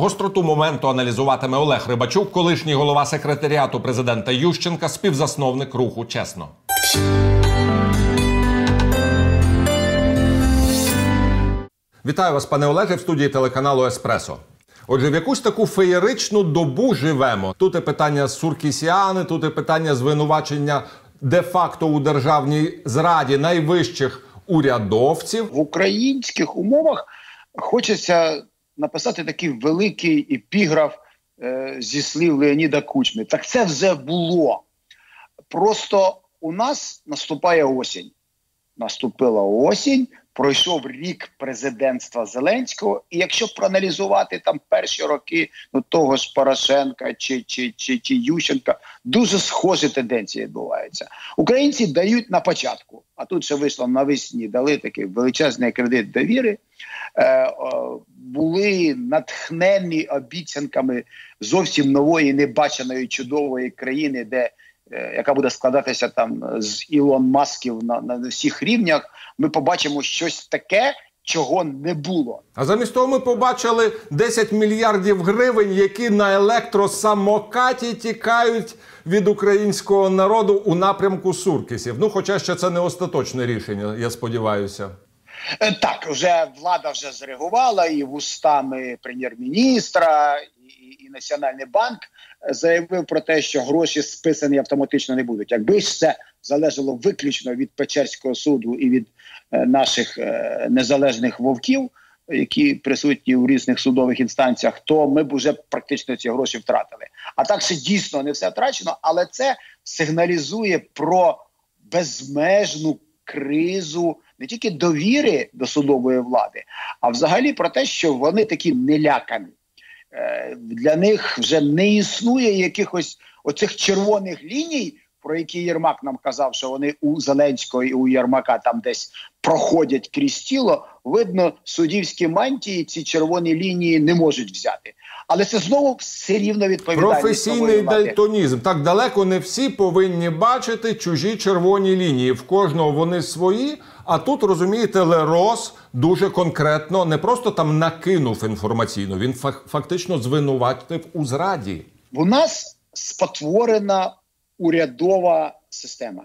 Гостроту моменту аналізуватиме Олег Рибачук, колишній голова секретаріату президента Ющенка, співзасновник руху чесно. Вітаю вас, пане Олеже, в студії телеканалу Еспресо. Отже, в якусь таку феєричну добу живемо. Тут і питання суркісіани, тут і питання звинувачення де-факто у державній зраді найвищих урядовців в українських умовах. Хочеться написати такий великий епіграф е, зі слів Леоніда Кучми. Так це вже було. Просто у нас наступає осінь. Наступила осінь, пройшов рік президентства Зеленського, і якщо проаналізувати там перші роки ну, того ж Порошенка чи чи, чи, чи Ющенка, дуже схожі тенденції відбуваються. Українці дають на початку, а тут ще вийшло навесні, дали такий величезний кредит довіри. Е, були натхнені обіцянками зовсім нової, небаченої чудової країни, де яка буде складатися там з Ілон Масків на, на всіх рівнях. Ми побачимо щось таке. Чого не було, а замість того ми побачили 10 мільярдів гривень, які на електросамокаті тікають від українського народу у напрямку Суркісів. Ну, хоча ще це не остаточне рішення, я сподіваюся. Е, так, вже влада вже зреагувала і вустами прем'єр-міністра, і, і Національний банк заявив про те, що гроші списані автоматично не будуть. Якби ж це залежало виключно від Печерського суду і від е, наших е, незалежних вовків, які присутні у різних судових інстанціях, то ми б вже практично ці гроші втратили. А так ще дійсно не все втрачено, але це сигналізує про безмежну кризу не тільки довіри до судової влади, а взагалі про те, що вони такі нелякані. Е, для них вже не існує якихось оцих червоних ліній, про які Єрмак нам казав, що вони у Зеленського і у Єрмака там десь проходять крізь тіло. Видно, суддівські мантії ці червоні лінії не можуть взяти. Але це знову все рівно відповідальність професійний дальтонізм. Так далеко не всі повинні бачити чужі червоні лінії. В кожного вони свої. А тут розумієте, Лерос дуже конкретно не просто там накинув інформаційно, він фактично звинуватив у зраді. У нас спотворена урядова система.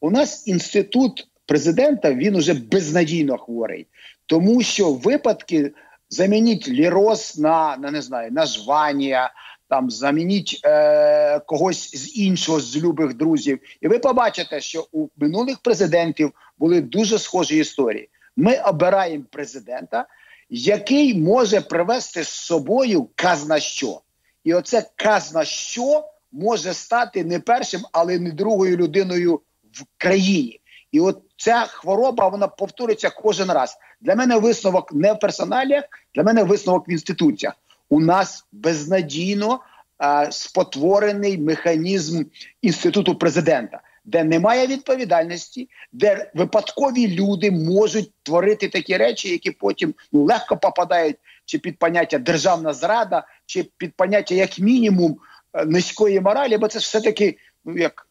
У нас інститут президента він уже безнадійно хворий, тому що випадки замініть лірос на, на не знаю на жвання, там замініть е, когось з іншого з любих друзів, і ви побачите, що у минулих президентів були дуже схожі історії. Ми обираємо президента, який може привести з собою казна що, і оце казна що може стати не першим, але не другою людиною в країні. І от ця хвороба вона повторюється кожен раз. Для мене висновок не в персоналіях, для мене висновок в інституціях. У нас безнадійно а, спотворений механізм інституту президента, де немає відповідальності, де випадкові люди можуть творити такі речі, які потім ну легко попадають чи під поняття державна зрада, чи під поняття як мінімум Е, низької моралі, бо це все таки ну як.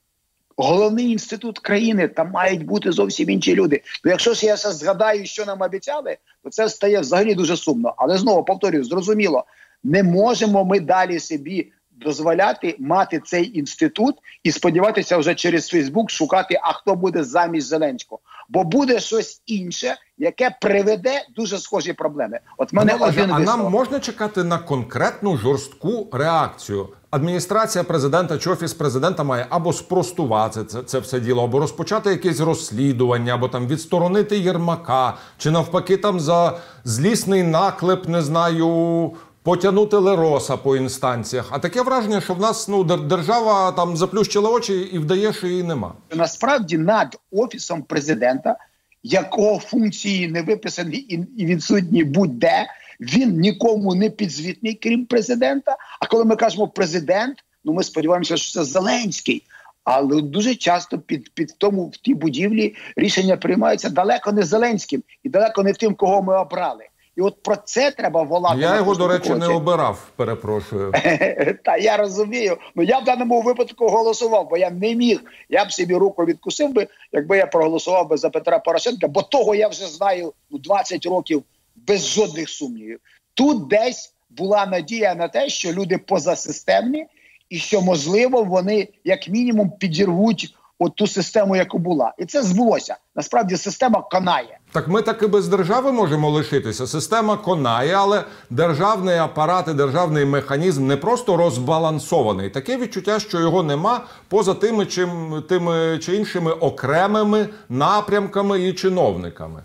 Головний інститут країни там мають бути зовсім інші люди. То якщо ж я все згадаю, що нам обіцяли, то це стає взагалі дуже сумно. Але знову повторюю, зрозуміло, не можемо ми далі собі дозволяти мати цей інститут і сподіватися вже через Фейсбук шукати, а хто буде замість Зеленського, бо буде щось інше, яке приведе дуже схожі проблеми. От мене а, один а нам можна чекати на конкретну жорстку реакцію. Адміністрація президента чи офіс президента має або спростувати це це все діло, або розпочати якесь розслідування, або там відсторонити Єрмака, чи навпаки, там за злісний наклеп, не знаю, потягнути Лероса по інстанціях. А таке враження, що в нас ну держава там заплющила очі і вдає, що її нема. Насправді над офісом президента, якого функції не виписані і відсутні будь-де. Він нікому не підзвітний, крім президента. А коли ми кажемо президент, ну ми сподіваємося, що це Зеленський. Але дуже часто під під тому в тій будівлі рішення приймаються далеко не Зеленським і далеко не тим, кого ми обрали. І от про це треба волати. Я його, до речі, не обирав. Перепрошую. Та я розумію. Ну я в даному випадку голосував, бо я не міг. Я б собі руку відкусив би, якби я проголосував би за Петра Порошенка, бо того я вже знаю ну, 20 років без жодних сумнівів. Тут десь була надія на те, що люди позасистемні, і що можливо вони як мінімум підірвуть от ту систему, яку була, і це збулося. Насправді система конає. Так ми таки без держави можемо лишитися. Система конає, але державний апарат і державний механізм не просто розбалансований. Таке відчуття, що його нема поза тими чим тими чи іншими окремими напрямками і чиновниками.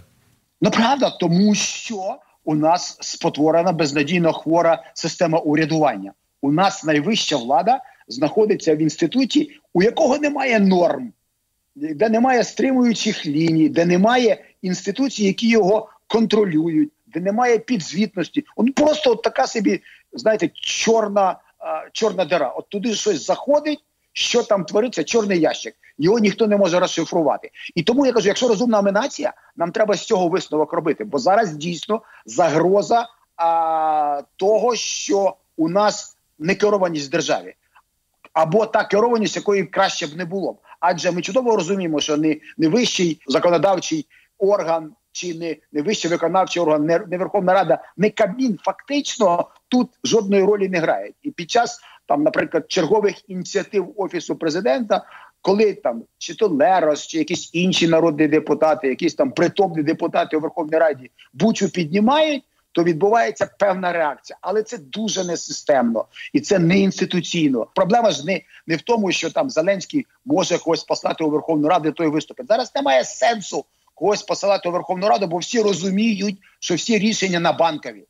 Ну правда, тому що у нас спотворена безнадійно хвора система урядування. У нас найвища влада знаходиться в інституті, у якого немає норм, де немає стримуючих ліній, де немає інституцій, які його контролюють, де немає підзвітності. Он просто от така собі, знаєте, чорна чорна дира. От туди щось заходить, що там твориться, чорний ящик. Його ніхто не може розшифрувати. І тому я кажу: якщо розумна нація, нам треба з цього висновок робити. Бо зараз дійсно загроза а, того, що у нас не керованість в державі або та керованість, якої краще б не було. Адже ми чудово розуміємо, що не не вищий законодавчий орган чи не не вищий виконавчий орган, не, не Верховна Рада, не Кабмін фактично тут жодної ролі не грають. І під час там, наприклад, чергових ініціатив офісу президента. Коли там чи то Лерос, чи якісь інші народні депутати, якісь там притомні депутати у Верховній Раді бучу піднімають, то відбувається певна реакція, але це дуже несистемно і це не інституційно. Проблема ж не не в тому, що там Зеленський може когось послати у Верховну Раду, той виступить. Зараз немає сенсу когось посилати у Верховну Раду, бо всі розуміють, що всі рішення на банкові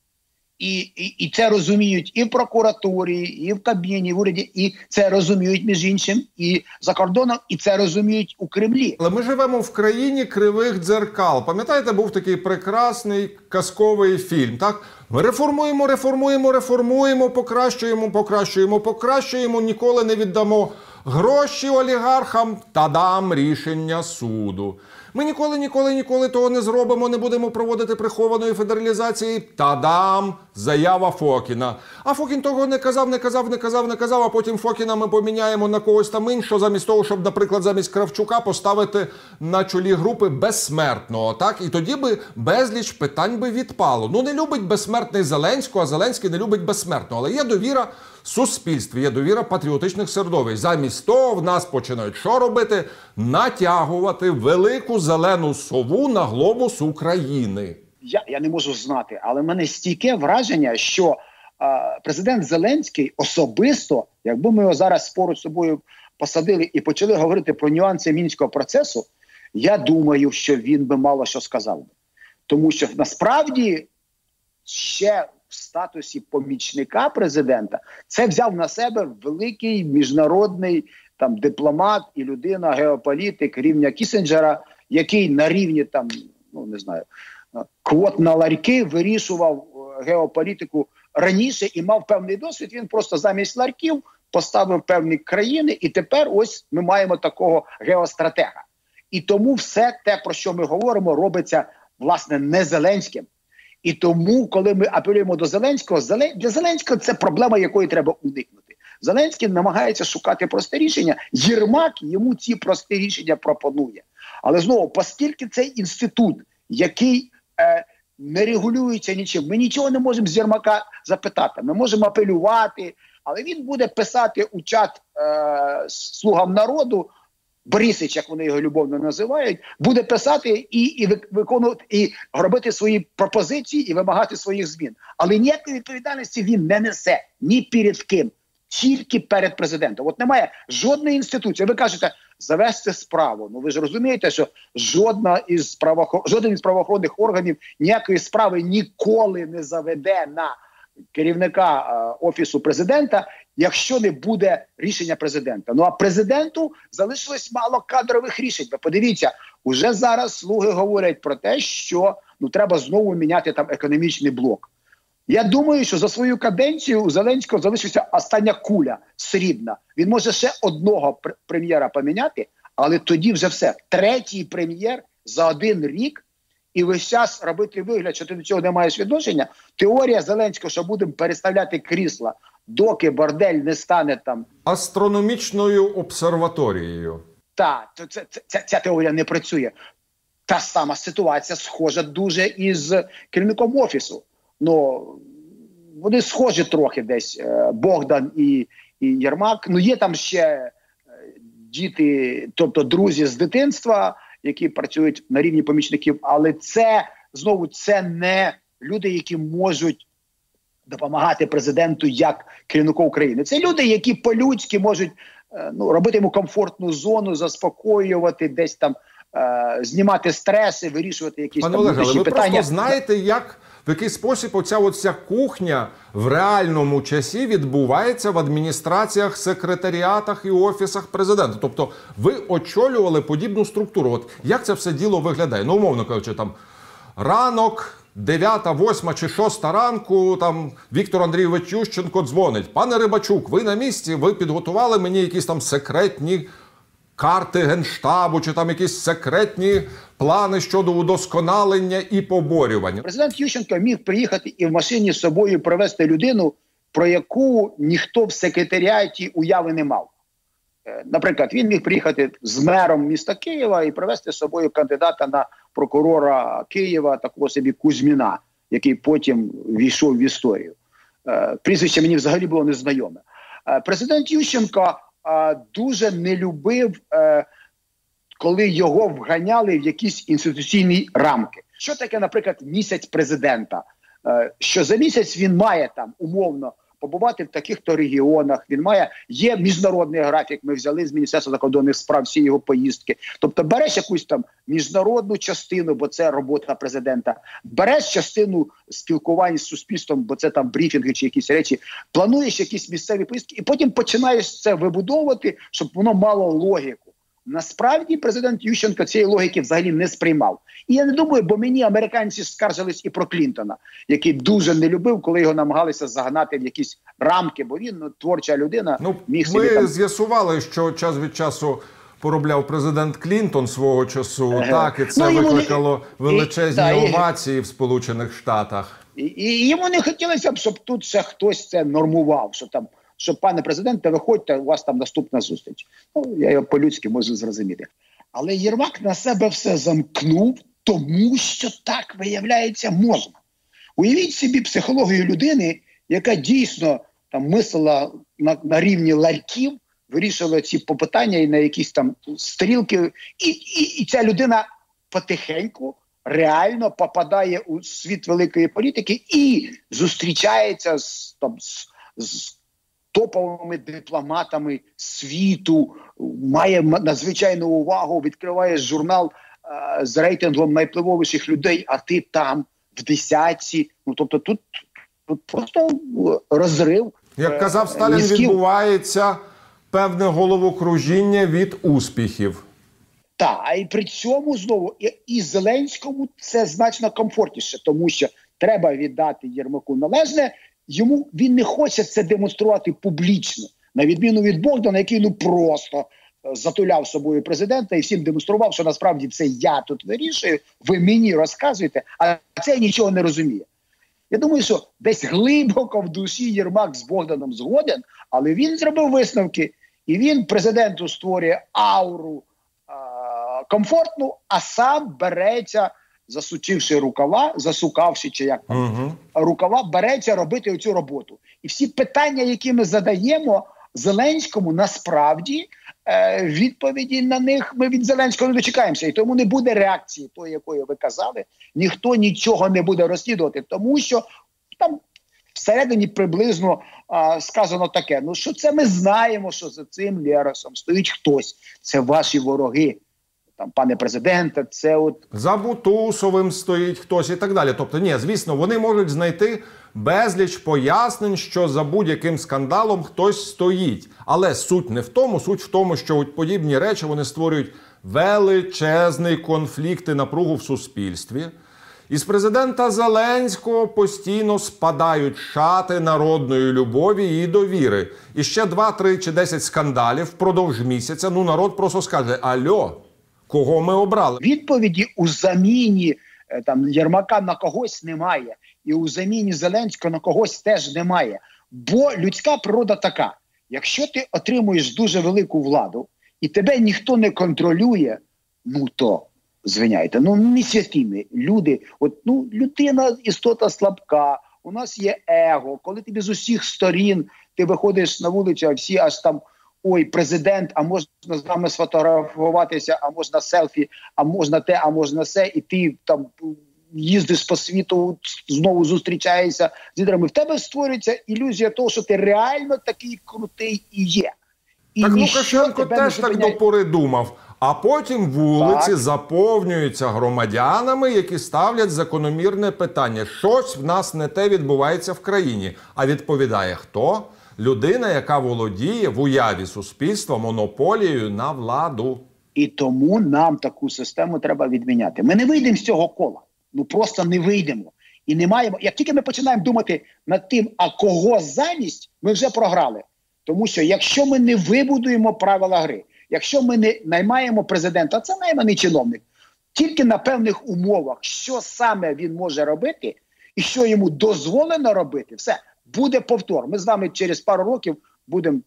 і і, це розуміють і в прокуратурі, і в Кабміні, і в уряді, і це розуміють між іншим, і за кордоном, і це розуміють у Кремлі. Але ми живемо в країні кривих дзеркал. Пам'ятаєте, був такий прекрасний казковий фільм. Так ми реформуємо, реформуємо, реформуємо, покращуємо, покращуємо, покращуємо. Ніколи не віддамо гроші олігархам та дам рішення суду. Ми ніколи, ніколи, ніколи того не зробимо, не будемо проводити прихованої федералізації. Та-дам! Заява Фокіна. А Фокін того не казав, не казав, не казав, не казав. А потім Фокіна ми поміняємо на когось там іншого, замість того, щоб, наприклад, замість Кравчука поставити на чолі групи безсмертного. Так, і тоді би безліч питань би відпало. Ну не любить безсмертний Зеленського, а Зеленський не любить безсмертного. Але є довіра суспільстві, є довіра патріотичних середовищ. Замість того в нас починають що робити? Натягувати велику зелену сову на глобус України. Я я не можу знати, але в мене стійке враження, що е, президент Зеленський особисто, якби ми його зараз поруч з собою посадили і почали говорити про нюанси мінського процесу, я думаю, що він би мало що сказав. Тому що насправді ще в статусі помічника президента це взяв на себе великий міжнародний там дипломат і людина, геополітик рівня Кісенджера, який на рівні там, ну не знаю, квот на ларьки вирішував е, геополітику раніше і мав певний досвід. Він просто замість ларьків поставив певні країни, і тепер ось ми маємо такого геостратега. І тому все те, про що ми говоримо, робиться власне не Зеленським. І тому, коли ми апелюємо до Зеленського, для Зеленського це проблема, якої треба уникнути. Зеленський намагається шукати просте рішення. Єрмак йому ці прості рішення пропонує. Але знову, оскільки цей інститут, який е, не регулюється нічим, ми нічого не можемо з Єрмака запитати. Ми можемо апелювати, але він буде писати у чат е, слугам народу. Борисич, як вони його любовно називають, буде писати і і виконувати і робити свої пропозиції і вимагати своїх змін. Але ніякої відповідальності він не несе ні перед ким, тільки перед президентом. От немає жодної інституції. Ви кажете завести справу. Ну ви ж розумієте, що жодна із правохо... жоден із правоохоронних органів ніякої справи ніколи не заведе на керівника е, офісу президента, якщо не буде рішення президента. Ну а президенту залишилось мало кадрових рішень. Ви подивіться, уже зараз слуги говорять про те, що ну треба знову міняти там економічний блок. Я думаю, що за свою каденцію у Зеленського залишиться остання куля срібна. Він може ще одного прем'єра поміняти, але тоді вже все. Третій прем'єр за один рік і весь час робити вигляд, що ти до цього не маєш відношення. Теорія Зеленського, що будемо переставляти крісла, доки бордель не стане там астрономічною обсерваторією. Так, то це, це, ця, ця теорія не працює. Та сама ситуація схожа дуже із керівником офісу. Ну вони схожі трохи десь е, Богдан і і Єрмак. Ну є там ще е, діти, тобто друзі з дитинства, які працюють на рівні помічників, але це знову це не люди, які можуть допомагати президенту як керівнику України. Це люди, які по-людськи можуть е, ну робити йому комфортну зону, заспокоювати десь там. Знімати стреси, вирішувати якісь Пане там Олеже, але ви питання. просто знаєте, як в який спосіб оця оця кухня в реальному часі відбувається в адміністраціях, секретаріатах і офісах президента. Тобто, ви очолювали подібну структуру. От як це все діло виглядає? Ну, умовно кажучи, там ранок. 9, 8 чи 6 ранку там Віктор Андрійович Ющенко дзвонить. Пане Рибачук, ви на місці? Ви підготували мені якісь там секретні карти генштабу, чи там якісь секретні плани щодо удосконалення і поборювання. Президент Ющенко міг приїхати і в машині з собою привезти людину, про яку ніхто в секретаріаті уяви не мав. Е, наприклад, він міг приїхати з мером міста Києва і привезти з собою кандидата на прокурора Києва, такого собі Кузьміна, який потім війшов в історію. Е, прізвище мені взагалі було незнайоме. Е, президент Ющенко дуже не любив коли його вганяли в якісь інституційні рамки. Що таке, наприклад, місяць президента? Е, що за місяць він має там умовно побувати в таких-то регіонах. Він має є міжнародний графік. Ми взяли з міністерства закордонних справ всі його поїздки. Тобто, береш якусь там міжнародну частину, бо це робота президента. Береш частину спілкувань з суспільством, бо це там брифінги чи якісь речі. Плануєш якісь місцеві поїздки, і потім починаєш це вибудовувати, щоб воно мало логіку. Насправді президент Ющенко цієї логіки взагалі не сприймав. І я не думаю, бо мені американці скаржились і про Клінтона, який дуже не любив, коли його намагалися загнати в якісь рамки, бо він ну, творча людина. Ну міг ми там... з'ясували, що час від часу. Поробляв президент Клінтон свого часу, ага. так і це ну, викликало і, величезні і, овації в Сполучених Штатах. І, і йому не хотілося б, щоб тут ще хтось це нормував. Що там що пане президенте, виходьте, у вас там наступна зустріч. Ну я його по-людськи можу зрозуміти. Але Єрмак на себе все замкнув, тому що так виявляється можна. Уявіть собі психологію людини, яка дійсно там мислила на, на рівні ларьків, вирішила ці попитання і на якісь там стрілки, і, і, і ця людина потихеньку. Реально попадає у світ великої політики і зустрічається з там з, з топовими дипломатами світу, має надзвичайну увагу, відкриває журнал е, з рейтингом найвпливовіших людей, а ти там в десятці. Ну тобто, тут, тут просто розрив. Як казав е, Сталін, Міськів. відбувається певне головокружіння від успіхів. Так, а і при цьому знову і, і Зеленському це значно комфортніше, тому що треба віддати Єрмаку належне йому він не хоче це демонструвати публічно, на відміну від Богдана, який ну просто е, затуляв собою президента і всім демонстрував, що насправді це я тут вирішую. Ви мені розказуєте, а це нічого не розуміє. Я думаю, що десь глибоко в душі Єрмак з Богданом згоден, але він зробив висновки, і він президенту створює ауру а, комфортну, а сам береться засучивши рукава, засукавши чи як там угу. рукава, береться робити цю роботу. І всі питання, які ми задаємо Зеленському, насправді е, відповіді на них ми від Зеленського не дочекаємося, і тому не буде реакції, тої, якої ви казали. Ніхто нічого не буде розслідувати, тому що там. Всередині приблизно а, сказано таке: ну що це ми знаємо, що за цим Леросом стоїть хтось. Це ваші вороги там, пане президенте, це от за Бутусовим стоїть хтось і так далі. Тобто, ні, звісно, вони можуть знайти безліч пояснень, що за будь-яким скандалом хтось стоїть. Але суть не в тому, суть в тому, що от подібні речі вони створюють величезний конфлікт і напругу в суспільстві. Із президента Зеленського постійно спадають шати народної любові і довіри. І ще два, три чи десять скандалів впродовж місяця. Ну народ просто скаже: Альо, Кого ми обрали? Відповіді у заміні е, там Єрмака на когось немає, і у заміні Зеленського на когось теж немає. Бо людська природа така: якщо ти отримуєш дуже велику владу і тебе ніхто не контролює, ну то звиняйте, ну не святими люди. От ну людина істота слабка. у нас є его. Коли тобі з усіх сторін ти виходиш на вулицю, а всі аж там. Ой, президент, а можна з нами сфотографуватися, а можна селфі, а можна те, а можна все, і ти там їздиш по світу, знову зустрічаєшся з лідерами. В тебе створюється ілюзія того, що ти реально такий крутий і є. І Так Лукашенко теж так до пори думав. А потім вулиці Так. заповнюються громадянами, які ставлять закономірне питання: щось в нас не те відбувається в країні. А відповідає хто? Людина, яка володіє в уяві суспільства монополією на владу. І тому нам таку систему треба відміняти. Ми не вийдемо з цього кола. Ну просто не вийдемо. І не маємо. Як тільки ми починаємо думати над тим, а кого замість, ми вже програли. Тому що якщо ми не вибудуємо правила гри, якщо ми не наймаємо президента, це найманий чиновник, тільки на певних умовах, що саме він може робити, і що йому дозволено робити, все буде повтор. Ми з вами через пару років будемо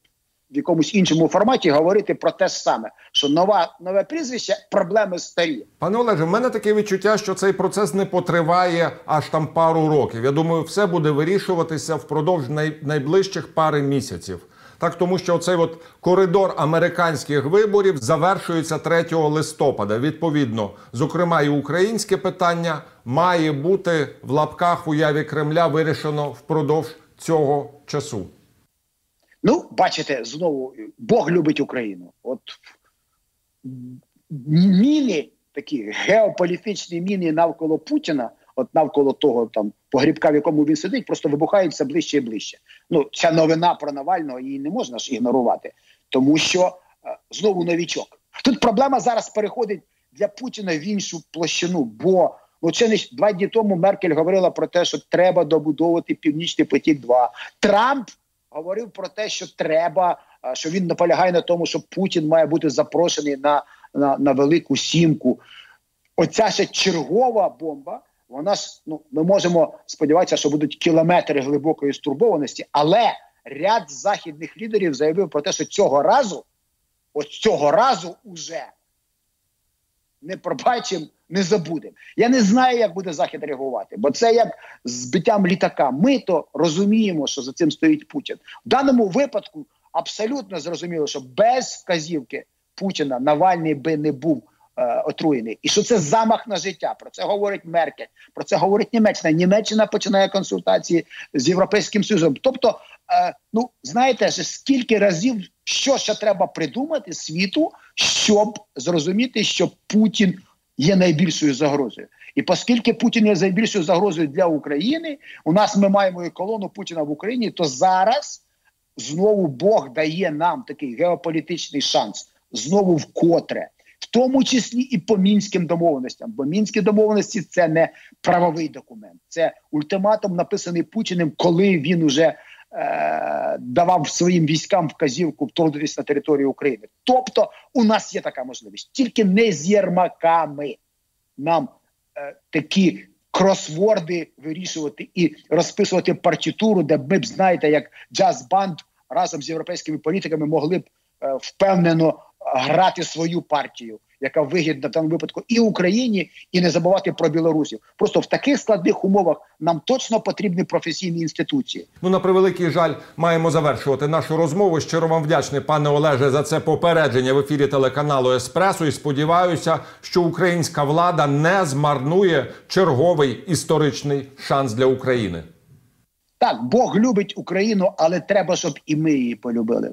в якомусь іншому форматі говорити про те ж саме, що нова нове прізвище проблеми старі. Пане Олеже, в мене таке відчуття, що цей процес не потриває аж там пару років. Я думаю, все буде вирішуватися впродовж най- найближчих пари місяців. Так, тому що цей от коридор американських виборів завершується 3 листопада. Відповідно, зокрема, і українське питання має бути в лапках уяві Кремля вирішено впродовж цього часу. Ну, бачите, знову Бог любить Україну. От міни, такі геополітичні міни навколо Путіна, от навколо того там погрібка, в якому він сидить, просто вибухають все ближче і ближче. Ну, ця новина про Навального її не можна ж ігнорувати, тому що е, знову новічок. Тут проблема зараз переходить для Путіна в іншу площину, бо ну це не два дні тому Меркель говорила про те, що треба добудовувати північний потік. 2 Трамп говорив про те, що треба, що він наполягає на тому, що Путін має бути запрошений на, на, на велику сімку. Оця ще чергова бомба. Вона ж ну ми можемо сподіватися, що будуть кілометри глибокої стурбованості, але ряд західних лідерів заявив про те, що цього разу, ось цього разу уже не пробачимо, не забудемо. Я не знаю, як буде захід реагувати, бо це як збиттям літака. Ми то розуміємо, що за цим стоїть Путін. В даному випадку абсолютно зрозуміло, що без вказівки Путіна Навальний би не був е, отруєний, і що це замах на життя. Про це говорить Меркель, про це говорить Німеччина. Німеччина починає консультації з Європейським Союзом. Тобто, е, ну знаєте, скільки разів що ще треба придумати світу, щоб зрозуміти, що Путін є найбільшою загрозою. І оскільки Путін є найбільшою загрозою для України, у нас ми маємо і колону Путіна в Україні, то зараз знову Бог дає нам такий геополітичний шанс знову вкотре, в тому числі і по мінським домовленостям. Бо мінські домовленості це не правовий документ, це ультиматум, написаний Путіним, коли він уже е- давав своїм військам вказівку вторгнутися на територію України. Тобто, у нас є така можливість, тільки не з єрмаками нам е- такі. Кросворди вирішувати і розписувати партітуру, де ми б знаєте, як джаз-банд разом з європейськими політиками могли б е, впевнено грати свою партію, яка вигідна в даному випадку і Україні, і не забувати про білорусів. Просто в таких складних умовах нам точно потрібні професійні інституції. Ну, на превеликий жаль, маємо завершувати нашу розмову. Щиро вам вдячний, пане Олеже, за це попередження в ефірі телеканалу Еспресо. І сподіваюся, що українська влада не змарнує черговий історичний шанс для України. Так, Бог любить Україну, але треба, щоб і ми її полюбили.